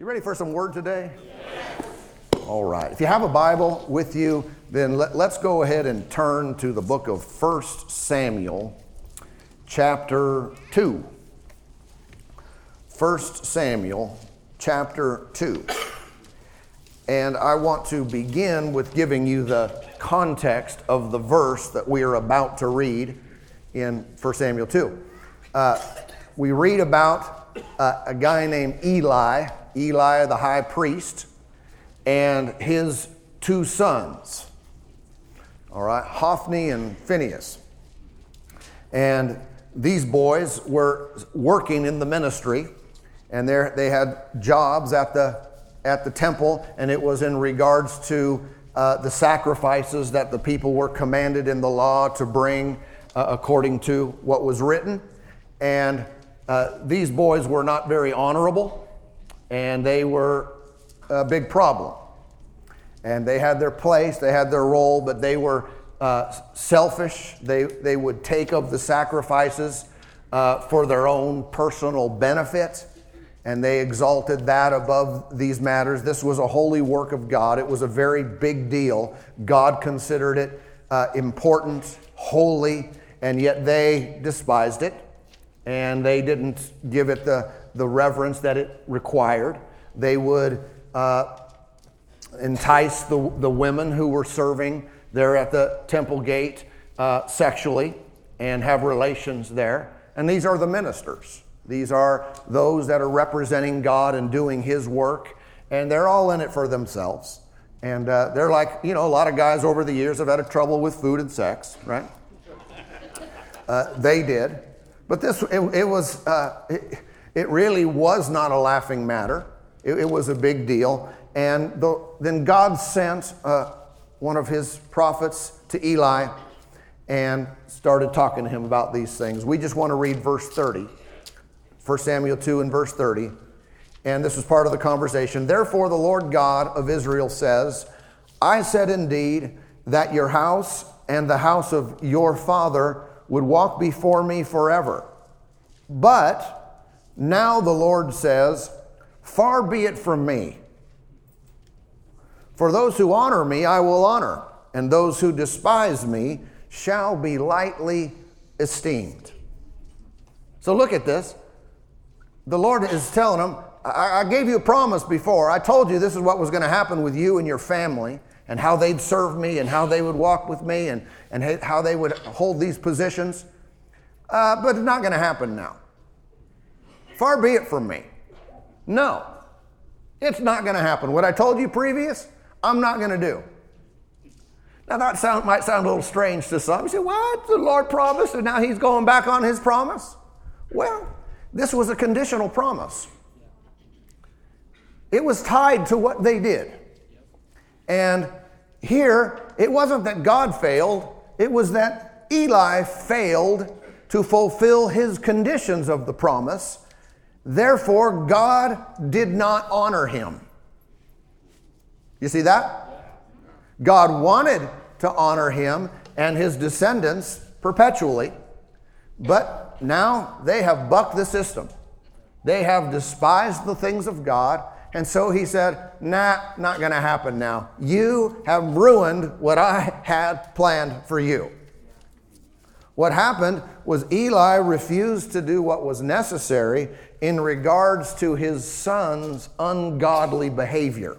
You ready for some word today? All right. If you have a Bible with you, then let, us go ahead and turn to the book of 1 Samuel, chapter 2. 1 Samuel, chapter 2. And I want to begin with giving you the context of the verse that we are about to read in 1 Samuel 2. Uh, we read about uh, a guy named Eli, Eli the high priest, and his two sons. All right, Hophni and Phineas. And these boys were working in the ministry, and they had jobs at the, at the temple, and it was in regards to uh, the sacrifices that the people were commanded in the law to bring uh, according to what was written. And uh, these boys were not very honorable, and they were a big problem. And they had their place, they had their role, but they were uh, selfish. They, they would take of the sacrifices uh, for their own personal benefit, and they exalted that above these matters. This was a holy work of God, it was a very big deal. God considered it uh, important, holy, and yet they despised it and they didn't give it the, the reverence that it required. They would uh, entice the, the women who were serving there at the temple gate uh, sexually and have relations there. And these are the ministers. These are those that are representing God and doing His work, and they're all in it for themselves. And uh, they're like, you know, a lot of guys over the years have had a trouble with food and sex, right? Uh, they did. But this, it, it was, uh, it, really was not a laughing matter. It, it was a big deal. And the, then God sent uh, one of his prophets to Eli and started talking to him about these things. We just want to read verse 30, 1 Samuel 2 and verse 30. And this is part of the conversation. Therefore, the Lord God of Israel says, I said indeed that your house and the house of your father would walk before me forever. But now the Lord says, Far be it from me. For those who honor me, I will honor, and those who despise me shall be lightly esteemed. So look at this. The Lord is telling them, I, I gave you a promise before. I told you this is what was going to happen with you and your family and how they'd serve me and how they would walk with me and, and how they would hold these positions. Uh, but it's not going to happen now. Far be it from me. No, it's not going to happen. What I told you previous, I'm not going to do. Now, that sound, might sound a little strange to some. You say, What? The Lord promised, and now He's going back on His promise? Well, this was a conditional promise. It was tied to what they did. And here, it wasn't that God failed, it was that Eli failed to fulfill his conditions of the promise. Therefore, God did not honor him. You see that? God wanted to honor him and his descendants perpetually, but now they have bucked the system. They have despised the things of God and so he said, Nah, not going to happen now. You have ruined what I had planned for you. What happened was Eli refused to do what was necessary in regards to his son's ungodly behavior.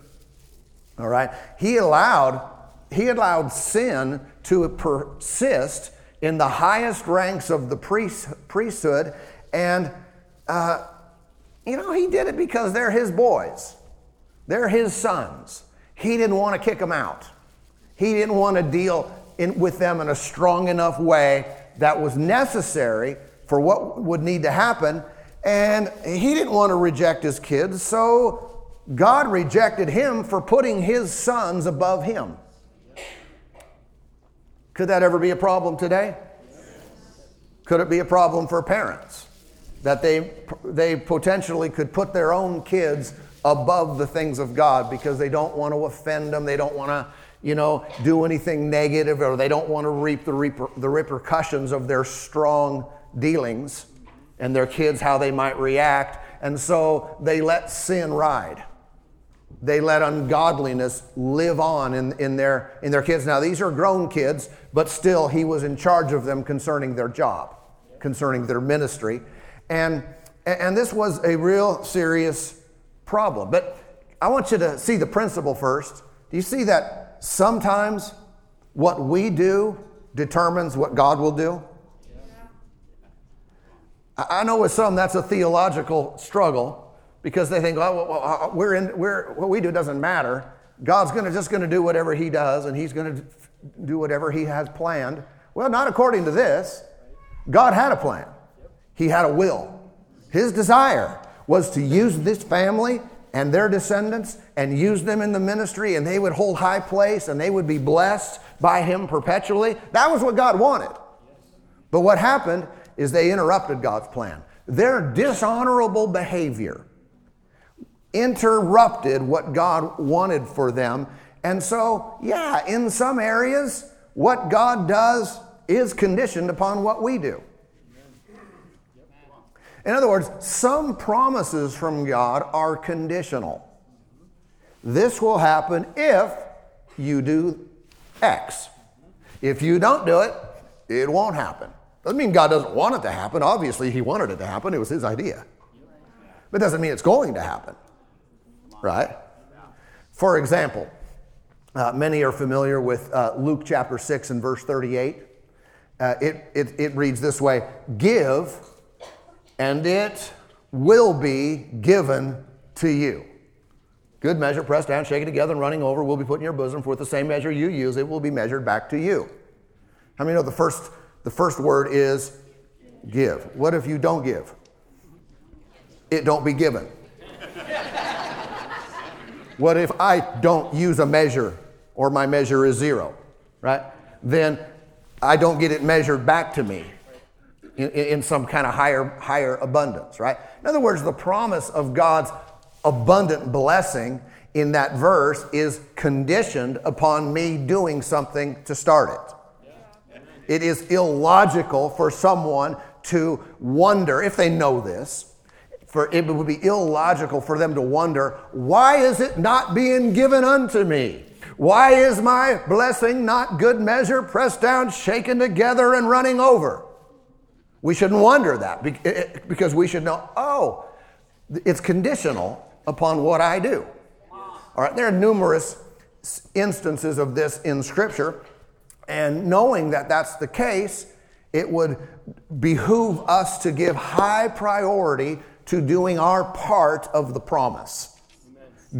All right? He allowed, he allowed sin to persist in the highest ranks of the priest, priesthood and uh, you know, he did it because they're his boys, they're his sons. He didn't want to kick them out, he didn't want to deal in, with them in a strong enough way that was necessary for what would need to happen. And he didn't want to reject his kids, so God rejected him for putting his sons above him. Could that ever be a problem today? Could it be a problem for parents? that they, they potentially could put their own kids above the things of God because they don't want to offend them, they don't want to, you know, do anything negative, or they don't want to reap the, reper- the repercussions of their strong dealings and their kids how they might react, and so they let sin ride. they let ungodliness live on in, in, their, in their kids. Now, these are grown kids, but still, he was in charge of them concerning their job, concerning their ministry. And, and this was a real serious problem. But I want you to see the principle first. Do you see that sometimes what we do determines what God will do? I know with some that's a theological struggle because they think, oh, well, uh, we're in, we're, what we do doesn't matter. God's gonna, just going to do whatever He does, and He's going to do whatever He has planned. Well, not according to this. God had a plan, He had a will. His desire was to use this family and their descendants and use them in the ministry, and they would hold high place and they would be blessed by Him perpetually. That was what God wanted. But what happened is they interrupted God's plan. Their dishonorable behavior interrupted what God wanted for them. And so, yeah, in some areas, what God does is conditioned upon what we do. In other words, some promises from God are conditional. This will happen if you do X. If you don't do it, it won't happen. Doesn't mean God doesn't want it to happen. Obviously, He wanted it to happen, it was His idea. But doesn't mean it's going to happen right? For example, uh, many are familiar with uh, Luke chapter 6 and verse 38. Uh, it, it, it reads this way Give, and it will be given to you. Good measure, pressed down, shaken together, and running over will be put in your bosom. For with the same measure you use, it will be measured back to you. How many know the first, the first word is give? What if you don't give? It don't be given. What if I don't use a measure or my measure is zero, right? Then I don't get it measured back to me in, in some kind of higher, higher abundance, right? In other words, the promise of God's abundant blessing in that verse is conditioned upon me doing something to start it. It is illogical for someone to wonder, if they know this, for it would be illogical for them to wonder, why is it not being given unto me? Why is my blessing not good measure, pressed down, shaken together, and running over? We shouldn't wonder that eh, eh, because we should know, oh, it's conditional upon what I do. All right, there are numerous instances of this in Scripture, and knowing that that's the case, it would behoove us to give high priority to doing our part of the promise.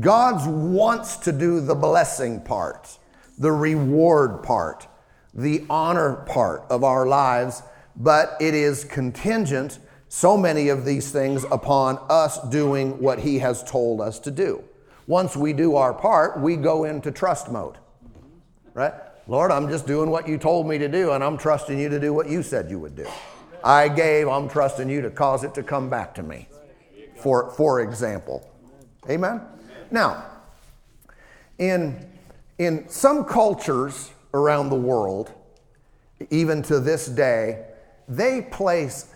God wants to do the blessing part, the reward part, the honor part of our lives, but it is contingent, so many of these things, upon us doing what He has told us to do. Once we do our part, we go into trust mode, right? Lord, I'm just doing what you told me to do, and I'm trusting you to do what you said you would do. I gave, I'm trusting you to cause it to come back to me for, for example. Amen? Now, in, in some cultures around the world, even to this day, they place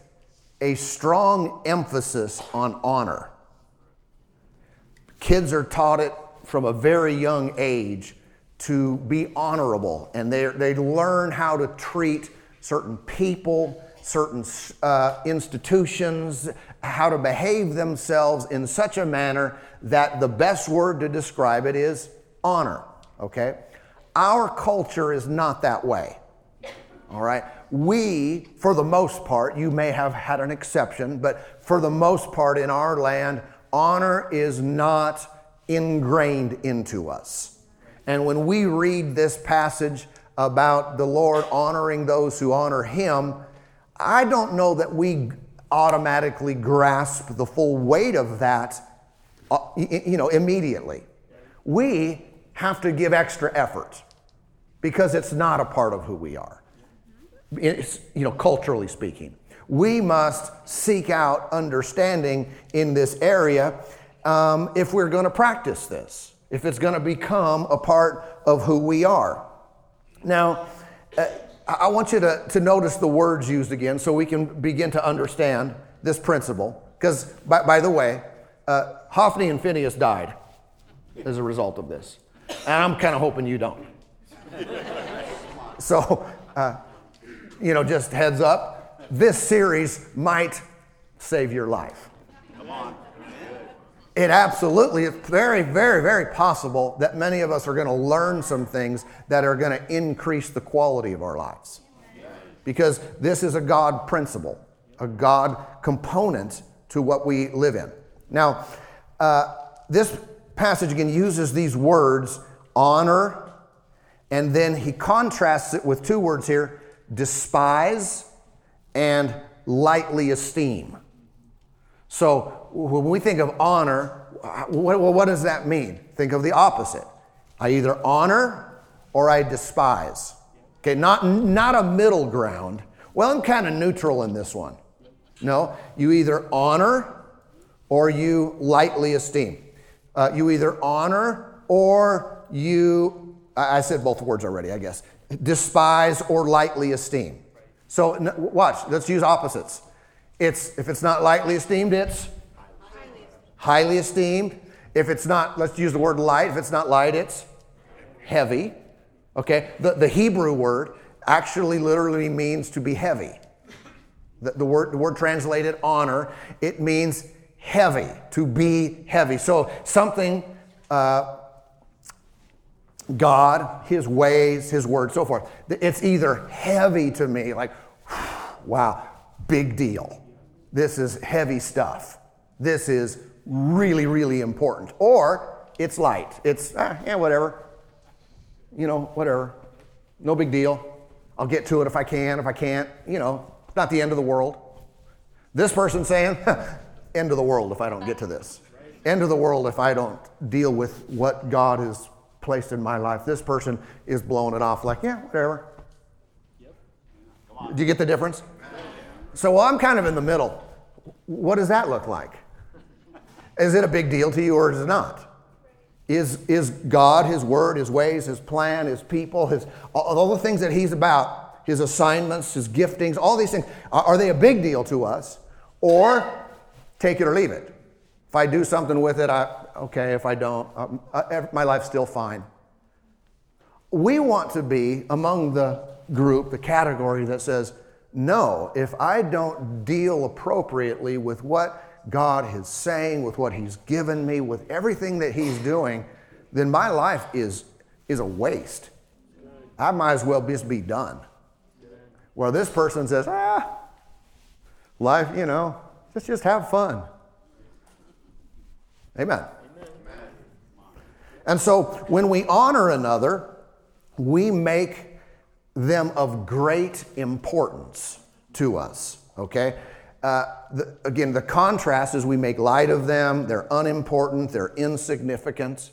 a strong emphasis on honor. Kids are taught it from a very young age to be honorable, and they, they learn how to treat certain people, certain uh, institutions, how to behave themselves in such a manner that the best word to describe it is honor. Okay? Our culture is not that way. All right? We, for the most part, you may have had an exception, but for the most part in our land, honor is not ingrained into us. And when we read this passage about the Lord honoring those who honor Him, I don't know that we automatically grasp the full weight of that, uh, you know, immediately. We have to give extra effort because it's not a part of who we are. It's, you know, culturally speaking. We must seek out understanding in this area um, if we're going to practice this, if it's going to become a part of who we are. Now, uh, I want you to, to notice the words used again so we can begin to understand this principle. Because, by, by the way, uh, Hophni and Phineas died. as a result of this. And I'm kind of hoping you don't. so, uh, you know, just heads up, this series might save your life. Come on. It absolutely, it's very, very, very possible that many of us are going to learn some things that are going to increase the quality of our lives. Because this is a God principle, a God component to what we live in. Now, uh, this passage again uses these words honor, and then he contrasts it with two words here despise and lightly esteem. So when we think of honor, what, what does that mean? Think of the opposite. I either honor or I despise. Okay, not, not a middle ground. Well, I'm kind of neutral in this one. No, you either honor or you lightly esteem. Uh, you either honor or you, I said both words already, I guess, despise or lightly esteem. So watch, let's use opposites. It's if it's not lightly esteemed, it's highly esteemed. If it's not, let's use the word light. If it's not light, it's heavy. Okay? The, the Hebrew word actually literally means to be heavy. The, the, word, the word translated honor, it means heavy, to be heavy. So something, uh, God, His ways, His word, so forth. It's either heavy to me, like, wow, big deal. This is heavy stuff. This is really, really important. Or it's light. It's, ah, yeah, whatever. You know, whatever. No big deal. I'll get to it if I can. If I can't, you know, not the end of the world. This person saying, end of the world if I don't get to this. End of the world if I don't deal with what God has placed in my life. This person is blowing it off like, yeah, whatever. Do you get the difference? So well, I'm kind of in the middle. What does that look like? Is it a big deal to you or is it not? Is, is God, His Word, His ways, His plan, His people, His, all, the things that He's about, His assignments, His giftings, all these things, are, they a big deal to us? Or take it or leave it? If I do something with it, I, okay. If I don't, um, I, my life's still fine. We want to be among the group, the category that says, no, if I don't deal appropriately with what God is saying, with what He's given me, with everything that He's doing, then my life is, is a waste. I might as well just be done. Where this person says, ah, life, you know, let's just have fun. Amen. And so when we honor another, we make them of great importance to us, okay? Uh, the, again, the contrast is we make light of them, they're unimportant, they're insignificant.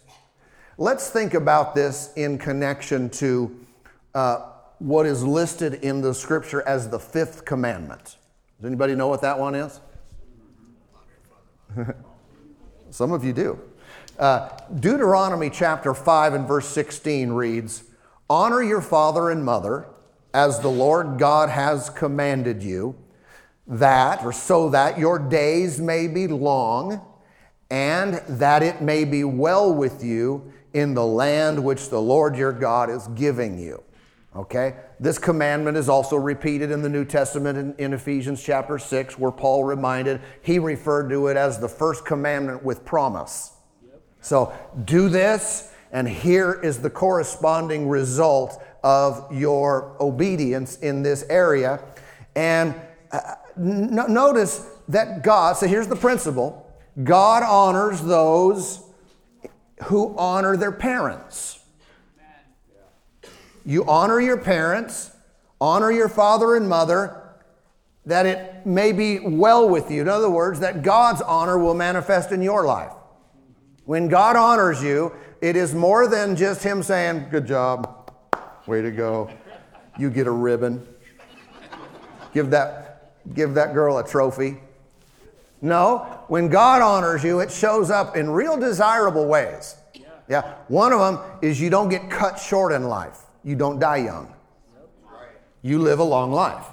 Let's think about this in connection to uh, what is listed in the scripture as the fifth commandment. Does anybody know what that one is? Some of you do. Uh, Deuteronomy chapter 5 and verse 16 reads Honor your father and mother as the Lord God has commanded you that, or so that your days may be long, and that it may be well with you in the land which the Lord your God is giving you. Okay? This commandment is also repeated in the New Testament in, in, Ephesians chapter 6, where Paul reminded, he referred to it as the first commandment with promise. So do this, and here is the corresponding result of your obedience in this area. And uh, notice that God, so here's the principle God honors those who honor their parents. You honor your parents, honor your father and mother, that it may be well with you. In other words, that God's honor will manifest in your life. When God honors you, it is more than just Him saying, Good job, way to go, you get a ribbon. Give that give that girl a trophy. No, when God honors you, it shows up in real desirable ways. Yeah, one of them is you don't get cut short in life. You don't die young. You live a long life.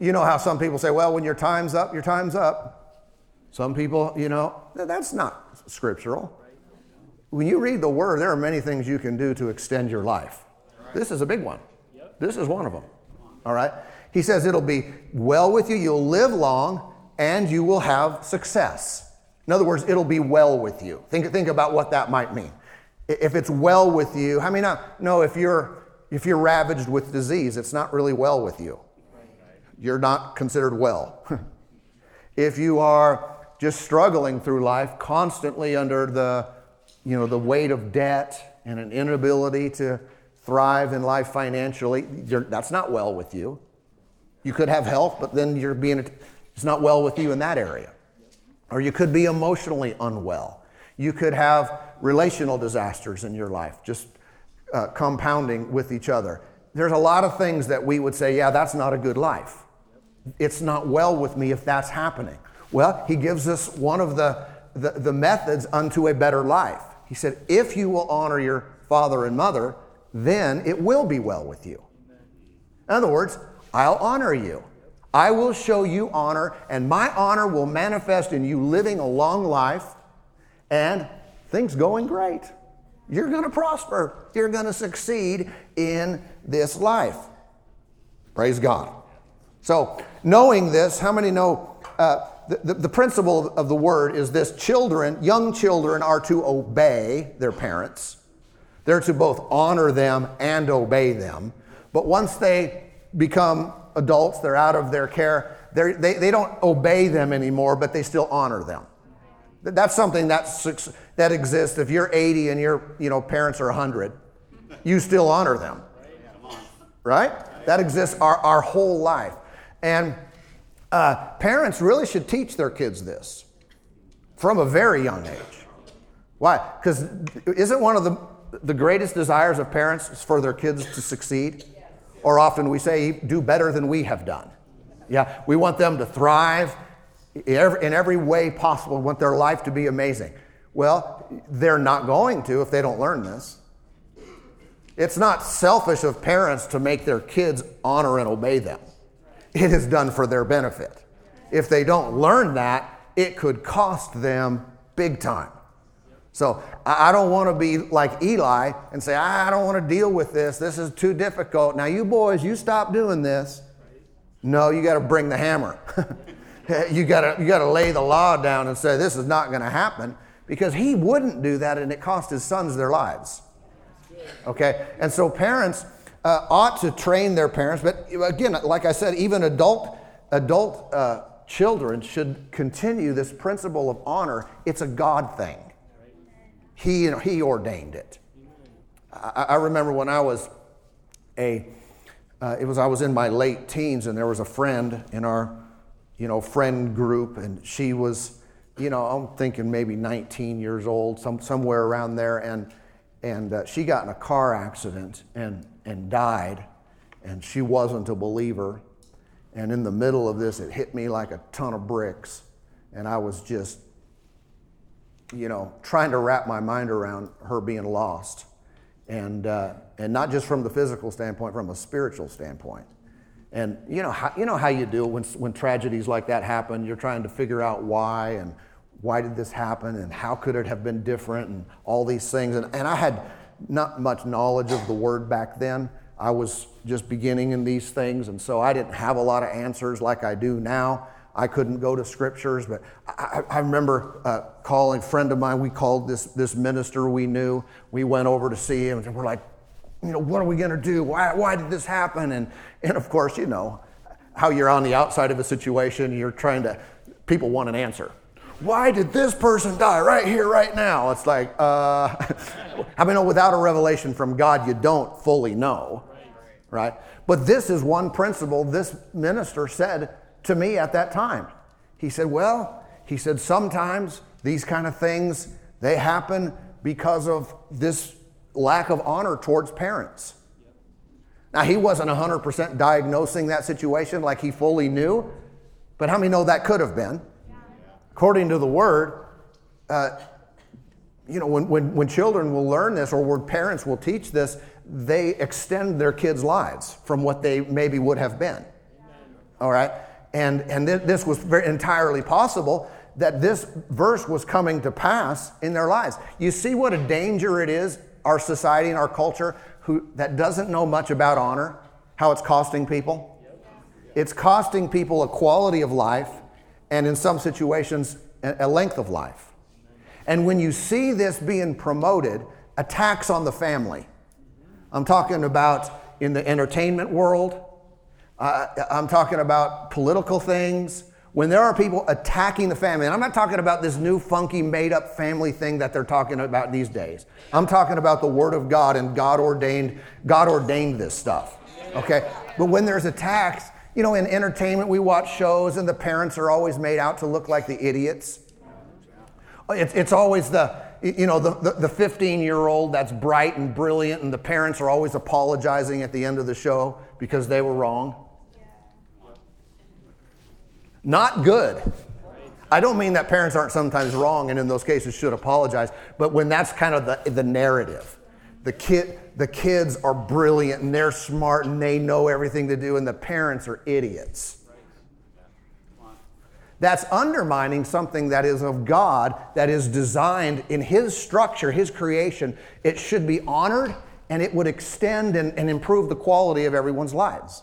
You know how some people say, well, when your time's up, your time's up. Some people, you know, that's not scriptural. When you read the word, there are many things you can do to extend your life. This is a big one. This is one of them. All right? He says it'll be well with you, you'll live long, and you will have success. In other words, it'll be well with you. Think, think about what that might mean. If it's well with you, I mean, uh, no, if you're, if you're ravaged with disease, it's not really well with you. You're not considered well. if you are just struggling through life, constantly under the, you know, the weight of debt and an inability to thrive in life financially, that's not well with you. You could have health, but then you're being, it's not well with you in that area. Or you could be emotionally unwell. You could have relational disasters in your life, just uh, compounding with each other. There's a lot of things that we would say, yeah, that's not a good life. It's not well with me if that's happening. Well, he gives us one of the, the, the methods unto a better life. He said, if you will honor your father and mother, then it will be well with you. In other words, I'll honor you. I will show you honor, and my honor will manifest in you living a long life and things going great. You're going to prosper. You're going to succeed in this life. Praise God. So, knowing this, how many know uh, the, the, the principle of the word is this children, young children, are to obey their parents. They're to both honor them and obey them. But once they become adults, they're out of their care, they, they don't obey them anymore, but they still honor them. That's something that's, that exists. If you're 80 and your you know, parents are 100, you still honor them. Right? That exists our, our whole life. And uh, parents really should teach their kids this from a very young age. Why? Because isn't one of the the greatest desires of parents for their kids to succeed. Or often we say, do better than we have done. Yeah, we want them to thrive in every way possible. We want their life to be amazing. Well, they're not going to if they don't learn this. It's not selfish of parents to make their kids honor and obey them, it is done for their benefit. If they don't learn that, it could cost them big time. So I don't want to be like Eli and say, I don't want to deal with this. This is too difficult. Now, you boys, you stop doing this. No, you got to bring the hammer. you got to you got to lay the law down and say this is not going to happen because he wouldn't do that and it cost his sons their lives. Okay, and so parents uh, ought to train their parents, but again, like I said, even adult adult uh, children should continue this principle of honor. It's a God thing. He, he ordained it. I, I remember when I was a, uh, it was I was in my late teens, and there was a friend in our, you know, friend group, and she was, you know, I'm thinking maybe 19 years old, some, somewhere around there, and and uh, she got in a car accident and and died, and she wasn't a believer, and in the middle of this, it hit me like a ton of bricks, and I was just you know, trying to wrap my mind around her being lost. And, uh, and not just from the physical standpoint, from a spiritual standpoint. And you know how, you know how you do when, when tragedies like that happen. You're trying to figure out why and why did this happen and how could it have been different and all these things. And, and I had not much knowledge of the word back then. I was just beginning in these things, and so I didn't have a lot of answers like I do now. I couldn't go to scriptures, but I, I remember uh, calling a friend of mine. We called this, this minister we knew. We went over to see him, and we're like, you know, what are we going to do? Why, why did this happen? And, and of course, you know, how you're on the outside of a situation, you're trying to, people want an answer. Why did this person die right here, right now? It's like, uh, I mean, without a revelation from God, you don't fully know, right? But this is one principle this minister said to me at that time. He said, Well, he said, sometimes these kind of things, they happen because of this lack of honor towards parents. Now, he wasn't 100% diagnosing that situation like he fully knew, but how many know that could have been? According to the word, uh, you know, when, when, when children will learn this or when parents will teach this, they extend their kids' lives from what they maybe would have been. All right? And, and th- this was very entirely possible that this verse was coming to pass in their lives. You see what a danger it is, our society and our culture, who, that doesn't know much about honor, how it's costing people? It's costing people a quality of life and, in some situations, a length of life. And when you see this being promoted, attacks on the family, I'm talking about in the entertainment world, uh, I'm talking about political things. When there are people attacking the family, and I'm not talking about this new funky made up family thing that they're talking about these days. I'm talking about the Word of God and God ordained, God ordained this stuff. Okay? But when there's attacks, you know, in entertainment, we watch shows and the parents are always made out to look like the idiots. Uh, it's, it's always the, you know, the 15 year old that's bright and brilliant, and the parents are always apologizing at the end of the show because they were wrong. Not good. I don't mean that parents aren't sometimes wrong and in those cases should apologize, but when that's kind of the, the narrative, the kid, the kids are brilliant and they're smart and they know everything to do, and the parents are idiots. That's undermining something that is of God, that is designed in His structure, His creation. It should be honored and it would extend and, and improve the quality of everyone's lives.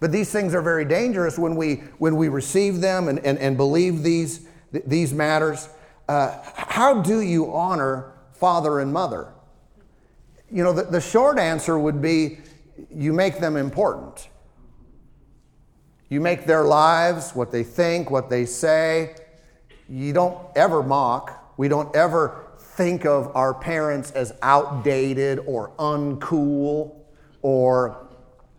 But these things are very dangerous when we, when we receive them and, and, and believe these, these matters. Uh, how do you honor father and mother? You know, the, the short answer would be you make them important. You make their lives, what they think, what they say. You don't ever mock. We don't ever think of our parents as outdated or uncool or,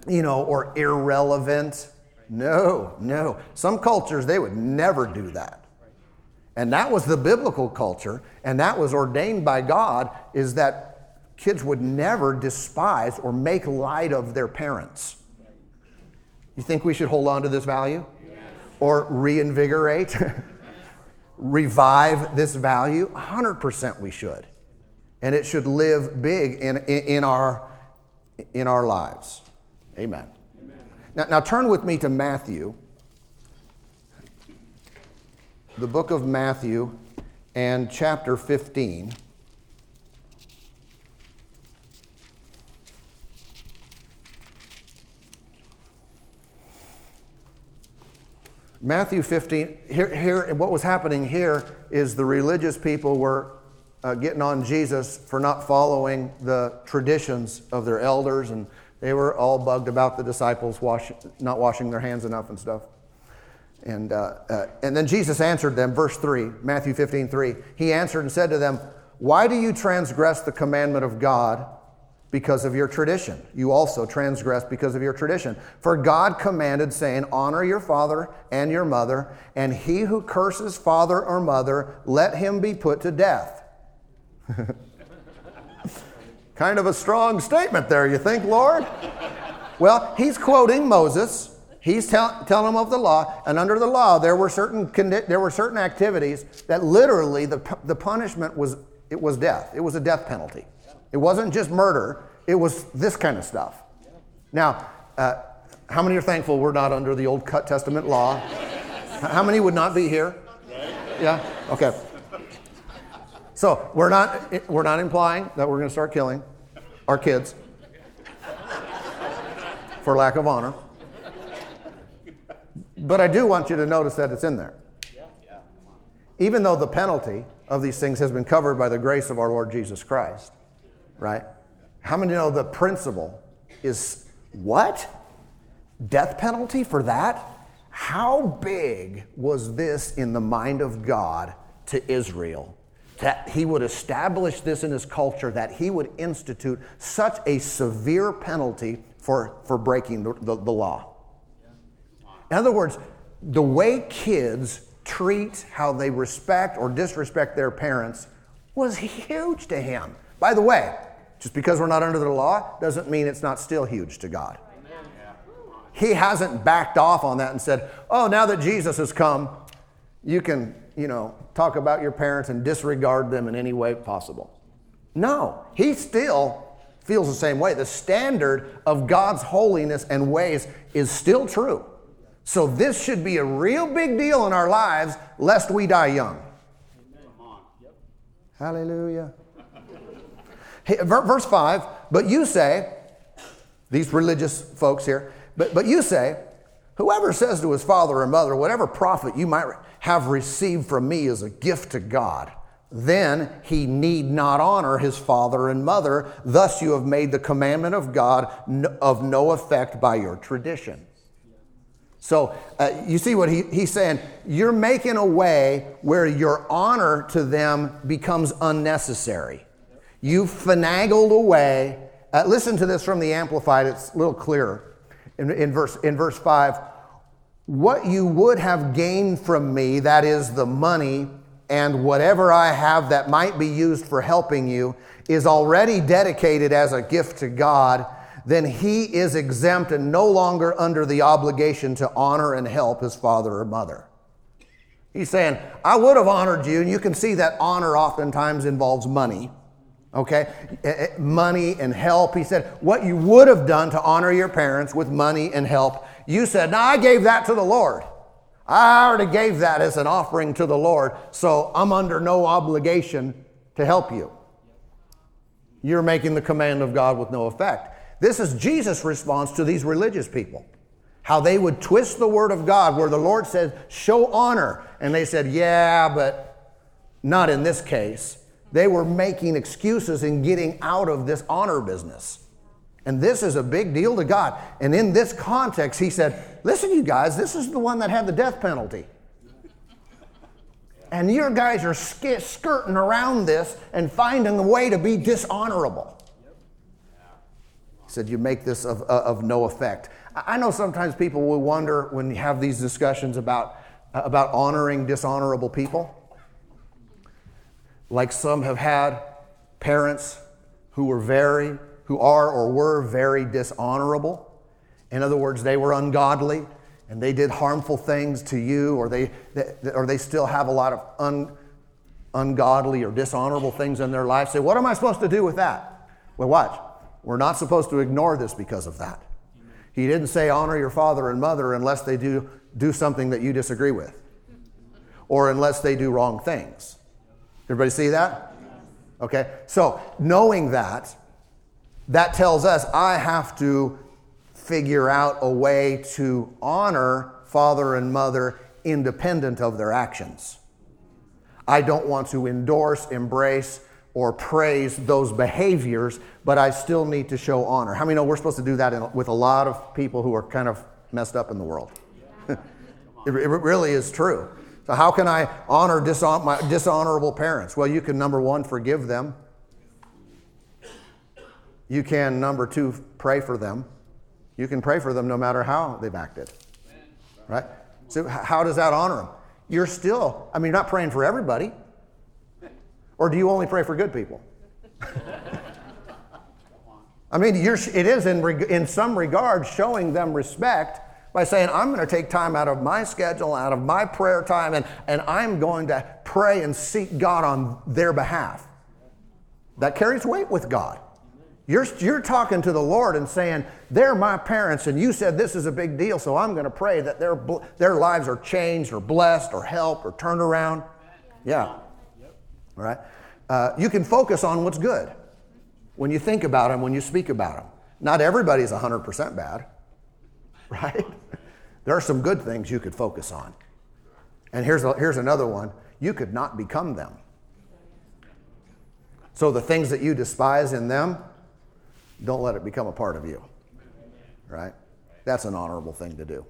you know, or irrelevant. No, no. Some cultures, they would never do that. And that was the biblical culture, and that was ordained by God, is that kids would never despise or make light of their parents. You think we should hold on to this value? Or reinvigorate, revive this value? 100% we should. And it should live big in, in, in our, in our lives. Amen. Amen. Now, now turn with me to Matthew, the book of Matthew, and chapter 15. Matthew 15, here, here, what was happening here is the religious people were uh, getting on Jesus for not following the traditions of their elders, and they were all bugged about the disciples wash, not washing their hands enough and stuff. And, uh, uh, and then Jesus answered them, verse 3, Matthew 15, 3. He answered and said to them, Why do you transgress the commandment of God because of your tradition. You also transgress because of your tradition. For God commanded, saying, Honor your father and your mother, and he who curses father or mother, let him be put to death. kind of a strong statement there, you think, Lord? well, he's quoting Moses. He's tell, telling them of the law, and under the law, there were certain there were certain activities that literally the, the punishment was it was death. It was a death penalty. It wasn't just murder, it was this kind of stuff. Now, uh, how many are thankful we're not under the Old Testament law? how many would not be here? Yeah? Okay. So we're not, we're not implying that we're going to start killing our kids for lack of honor. But I do want you to notice that it's in there. Even though the penalty of these things has been covered by the grace of our Lord Jesus Christ right? How many know the principle is what? Death penalty for that? How big was this in the mind of God to Israel? That he would establish this in his culture, that he would institute such a severe penalty for, for breaking the, the, the law. In other words, the way kids treat, how they respect or disrespect their parents was huge to him. By the way, just because we're not under the law doesn't mean it's not still huge to God. He hasn't backed off on that and said, oh, now that Jesus has come, you can, you know, talk about your parents and disregard them in any way possible. No, he still feels the same way. The standard of God's holiness and ways is still true. So this should be a real big deal in our lives, lest we die young. Yep. Hallelujah. Hey, verse 5, but you say, these religious folks here, but, but you say, whoever says to his father or mother, whatever profit you might have received from me is a gift to God, then he need not honor his father and mother. Thus you have made the commandment of God of no effect by your tradition. So uh, you see what he, he's saying? You're making a way where your honor to them becomes unnecessary. You've finagled away. Uh, listen to this from the Amplified, it's a little clearer. In, in, verse, in verse 5, what you would have gained from me, that is the money, and whatever I have that might be used for helping you, is already dedicated as a gift to God then he is exempt and no longer under the obligation to honor and help his father or mother. He's saying, I would have honored you, and you can see that honor oftentimes involves money. Okay? Eh, eh, money and help. He said, What you would have done to honor your parents with money and help, you said, No, I gave that to the Lord. I already gave that as an offering to the Lord, so I'm under no obligation to help you. You're making the command of God with no effect. This is Jesus' response to these religious people. How they would twist the word of God where the Lord says, show honor. And they said, yeah, but not in this case. They were making excuses and getting out of this honor business. And this is a big deal to God. And in this context, he said, Listen, you guys, this is the one that had the death penalty. And your guys are skirting around this and finding a way to be dishonorable said, You make this of, uh, of no effect. I know sometimes people will wonder when you have these discussions about, uh, about honoring dishonorable people. Like some have had parents who were very, who are or were very dishonorable. In other words, they were ungodly and they did harmful things to you, or they, or they still have a lot of un, ungodly or dishonorable things in their life. Say, what am I supposed to do with that? Well, watch. We're not supposed to ignore this because of that. He didn't say honor your father and mother unless they do, do something that you disagree with or unless they do wrong things. Everybody see that? Okay, so knowing that, that tells us I have to figure out a way to honor father and mother independent of their actions. I don't want to endorse, embrace, or praise those behaviors, but I still need to show honor. How many know we're supposed to do that in, with a lot of people who are kind of messed up in the world? it, it, really is true. So, how can I honor dishon- my dishonorable parents? Well, you can, number one, forgive them. You can, number two, pray for them. You can pray for them no matter how they've acted. Right? So, how does that honor them? You're still, I mean, you're not praying for everybody. Or do you only pray for good people? I mean, it is in, in some regard showing them respect by saying, I'm going to take time out of my schedule, out of my prayer time, and, and I'm going to pray and seek God on their behalf. That carries weight with God. You're, you're talking to the Lord and saying, They're my parents, and you said this is a big deal, so I'm going to pray that their, their lives are changed or blessed or helped or turned around. Yeah. All right? Uh, you can focus on what's good when you think about them, when you speak about them. Not everybody's 100% bad, right? there are some good things you could focus on. And here's, a, here's another one you could not become them. So the things that you despise in them, don't let it become a part of you, right? That's an honorable thing to do.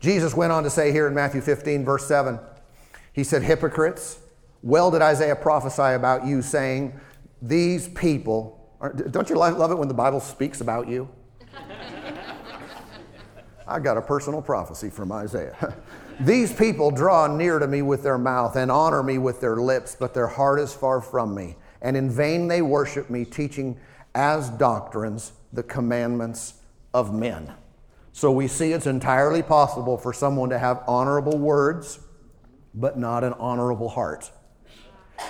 Jesus went on to say here in Matthew 15, verse 7, he said, Hypocrites, well did Isaiah prophesy about you, saying, These people, don't you love it when the Bible speaks about you? I got a personal prophecy from Isaiah. These people draw near to me with their mouth and honor me with their lips, but their heart is far from me. And in vain they worship me, teaching as doctrines the commandments of men. So we see it's entirely possible for someone to have honorable words, but not an honorable heart.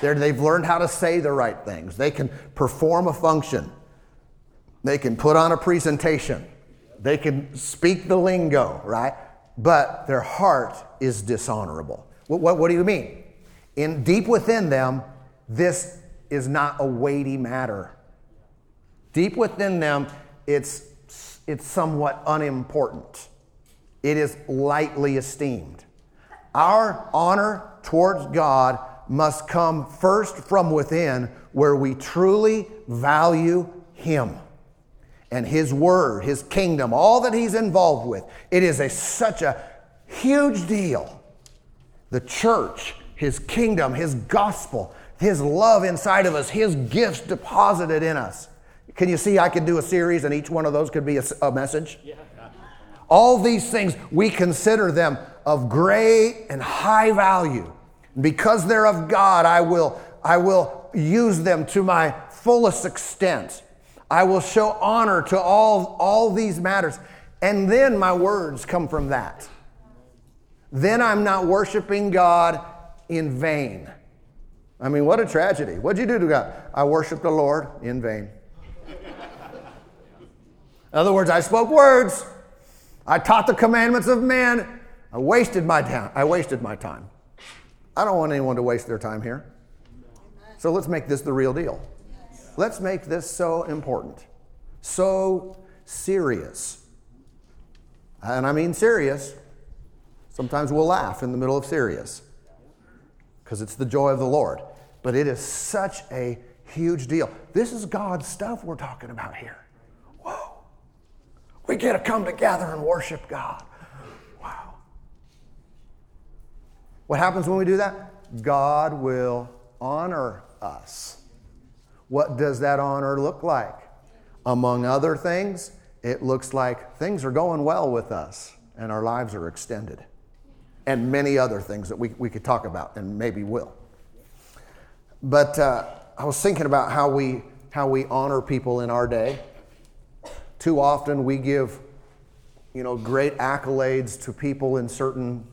They're, they've learned how to say the right things. They can perform a function. They can put on a presentation. They can speak the lingo, right? but their heart is dishonorable. What, what, what do you mean? In deep within them, this is not a weighty matter. Deep within them, it's, it's somewhat unimportant. It is lightly esteemed. Our honor towards God must come first from within, where we truly value Him and His Word, His kingdom, all that He's involved with. It is a, such a huge deal. The church, His kingdom, His gospel, His love inside of us, His gifts deposited in us. Can you see I could do a series and each one of those could be a, a message? Yeah. All these things, we consider them of great and high value. Because they're of God, I will, I will use them to my fullest extent. I will show honor to all, all these matters. And then my words come from that. Then I'm not worshiping God in vain. I mean, what a tragedy. What'd you do to God? I worshiped the Lord in vain. In other words, I spoke words. I taught the commandments of men. I wasted my time. I wasted my time. I don't want anyone to waste their time here. So let's make this the real deal. Let's make this so important, so serious. And I mean serious. Sometimes we'll laugh in the middle of serious because it's the joy of the Lord. But it is such a huge deal. This is God's stuff we're talking about here. Whoa. We get to come together and worship God. What happens when we do that? God will honor us. What does that honor look like? Among other things, it looks like things are going well with us and our lives are extended. And many other things that we, we could talk about and maybe will. But uh, I was thinking about how we, how we honor people in our day. Too often we give you know, great accolades to people in certain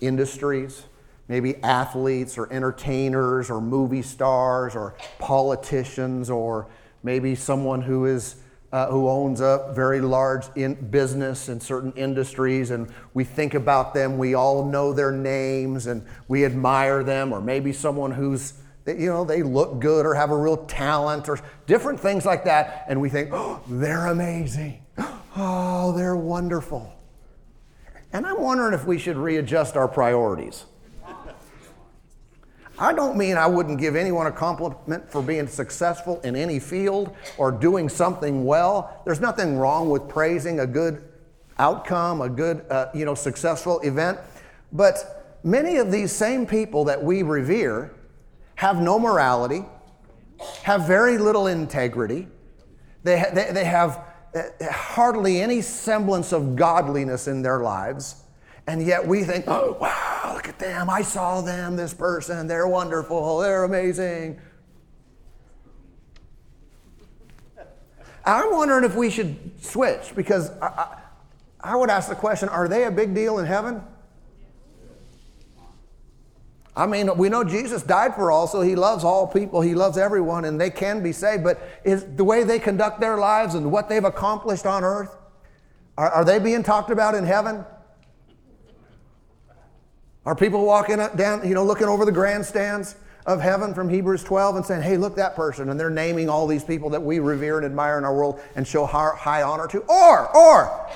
industries maybe athletes or entertainers or movie stars or politicians or maybe someone who is uh, who owns a very large in business in certain industries and we think about them we all know their names and we admire them. Or maybe someone who's you know they look good or have a real talent or different things like that. And we think oh they're amazing. Oh they're wonderful. And i'm wondering if we should readjust our priorities I don't mean I wouldn't give anyone a compliment for being successful in any field or doing something well. There's nothing wrong with praising a good outcome, a good, uh, you know, successful event. But many of these same people that we revere have no morality, have very little integrity, they, ha- they, they have uh, hardly any semblance of godliness in their lives. And yet we think, oh, wow, look at them. I saw them, this person. They're wonderful. They're amazing. I'm wondering if we should switch because I, I, I, would ask the question are they a big deal in heaven? I mean, we know Jesus died for all, so he loves all people, he loves everyone, and they can be saved. But is the way they conduct their lives and what they've accomplished on earth, are, are they being talked about in heaven? Are people walking up, down, you know, looking over the grandstands of heaven from Hebrews 12 and saying, hey, look that person, and they're naming all these people that we revere and admire in our world and show high honor to? Or, or,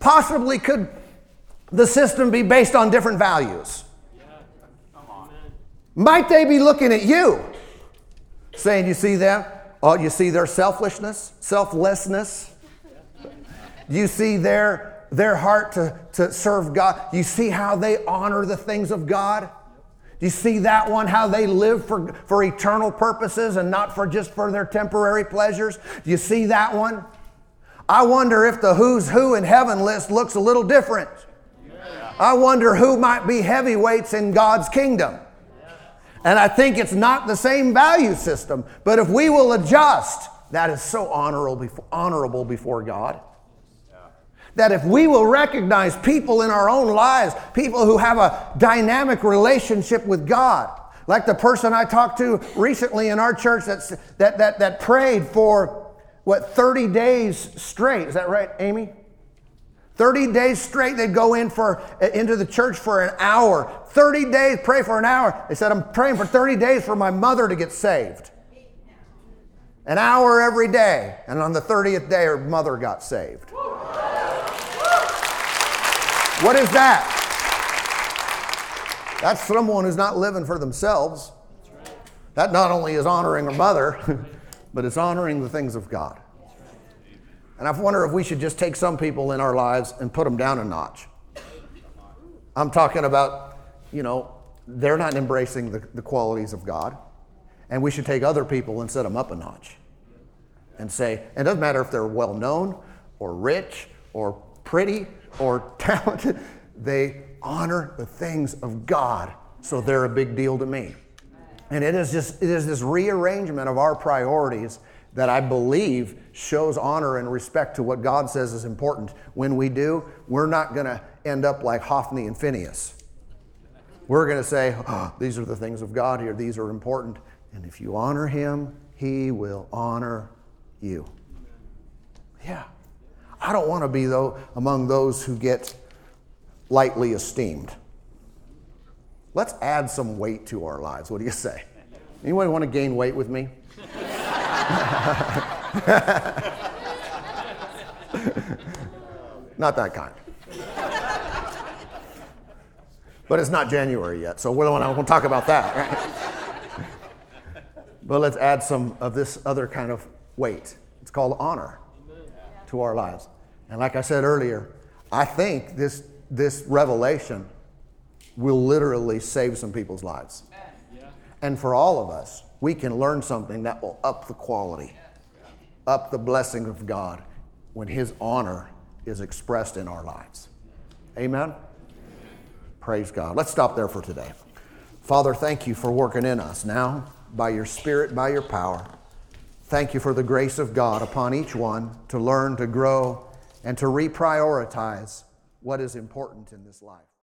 possibly could the system be based on different values? Might they be looking at you saying, you see them? Oh, you see their selfishness, selflessness? You see their their heart to, to serve God. You see how they honor the things of God? Do you see that one, how they live for, for eternal purposes and not for just for their temporary pleasures? Do you see that one? I wonder if the who's who in heaven list looks a little different. I wonder who might be heavyweights in God's kingdom. And I think it's not the same value system, but if we will adjust, that is so honorable before, honorable before God. That if we will recognize people in our own lives, people who have a dynamic relationship with God, like the person I talked to recently in our church that's, that, that, that prayed for, what, 30 days straight. Is that right, Amy? 30 days straight, they'd go in for, uh, into the church for an hour. 30 days, pray for an hour. They said, I'm praying for 30 days for my mother to get saved. An hour every day. And on the 30th day, her mother got saved. What is that? That's someone who's not living for themselves. That not only is honoring a mother, but it's honoring the things of God. And I wonder if we should just take some people in our lives and put them down a notch. I'm talking about, you know, they're not embracing the, the qualities of God. And we should take other people and set them up a notch and say, it doesn't matter if they're well known or rich or pretty or talented, they honor the things of God, so they're a big deal to me. And it is just it is this rearrangement of our priorities that I believe shows honor and respect to what God says is important. When we do, we're not going to end up like Hophni and Phineas. We're going to say, oh, these are the things of God here, these are important. And if you honor him, he will honor you. Yeah. I don't want to be, though, among those who get lightly esteemed. Let's add some weight to our lives. What do you say? Anyone want to gain weight with me? not that kind. But it's not January yet, so we don't want to talk about that, but let's add some of this other kind of weight. It's called honor to our lives. And like I said earlier, I think this, this revelation will literally save some people's lives. And for all of us, we can learn something that will up the quality, up the blessing of God when His honor is expressed in our lives. Amen? Praise God. Let's stop there for today. Father, thank you for working in us now by your Spirit, by your power. Thank you for the grace of God upon each one to learn, to grow, and to reprioritize what is important in this life.